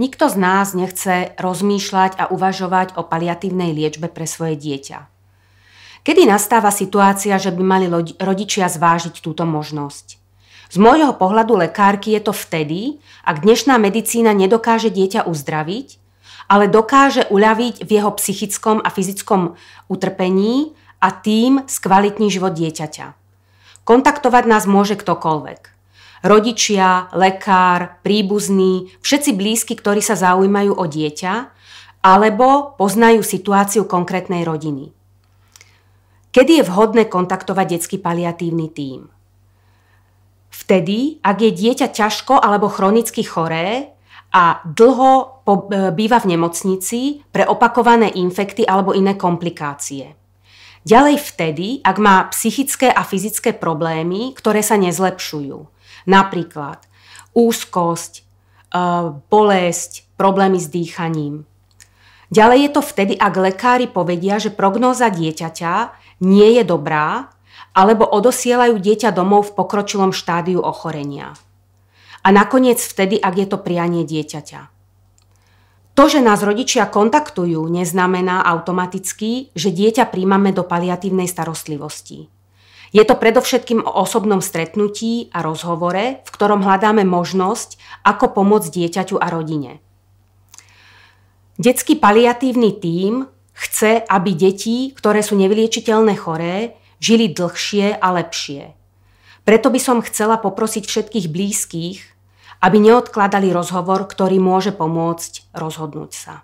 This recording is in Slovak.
Nikto z nás nechce rozmýšľať a uvažovať o paliatívnej liečbe pre svoje dieťa. Kedy nastáva situácia, že by mali rodičia zvážiť túto možnosť? Z môjho pohľadu lekárky je to vtedy, ak dnešná medicína nedokáže dieťa uzdraviť, ale dokáže uľaviť v jeho psychickom a fyzickom utrpení a tým skvalitní život dieťaťa. Kontaktovať nás môže ktokoľvek. Rodičia, lekár, príbuzní, všetci blízky, ktorí sa zaujímajú o dieťa, alebo poznajú situáciu konkrétnej rodiny. Kedy je vhodné kontaktovať detský paliatívny tím? Vtedy, ak je dieťa ťažko alebo chronicky choré a dlho e, býva v nemocnici pre opakované infekty alebo iné komplikácie. Ďalej vtedy, ak má psychické a fyzické problémy, ktoré sa nezlepšujú. Napríklad úzkosť, e, bolesť, problémy s dýchaním. Ďalej je to vtedy, ak lekári povedia, že prognóza dieťaťa nie je dobrá alebo odosielajú dieťa domov v pokročilom štádiu ochorenia. A nakoniec vtedy, ak je to prianie dieťaťa. To, že nás rodičia kontaktujú, neznamená automaticky, že dieťa príjmame do paliatívnej starostlivosti. Je to predovšetkým o osobnom stretnutí a rozhovore, v ktorom hľadáme možnosť, ako pomôcť dieťaťu a rodine. Detský paliatívny tím chce, aby deti, ktoré sú nevyliečiteľné choré, žili dlhšie a lepšie. Preto by som chcela poprosiť všetkých blízkych, aby neodkladali rozhovor, ktorý môže pomôcť rozhodnúť sa.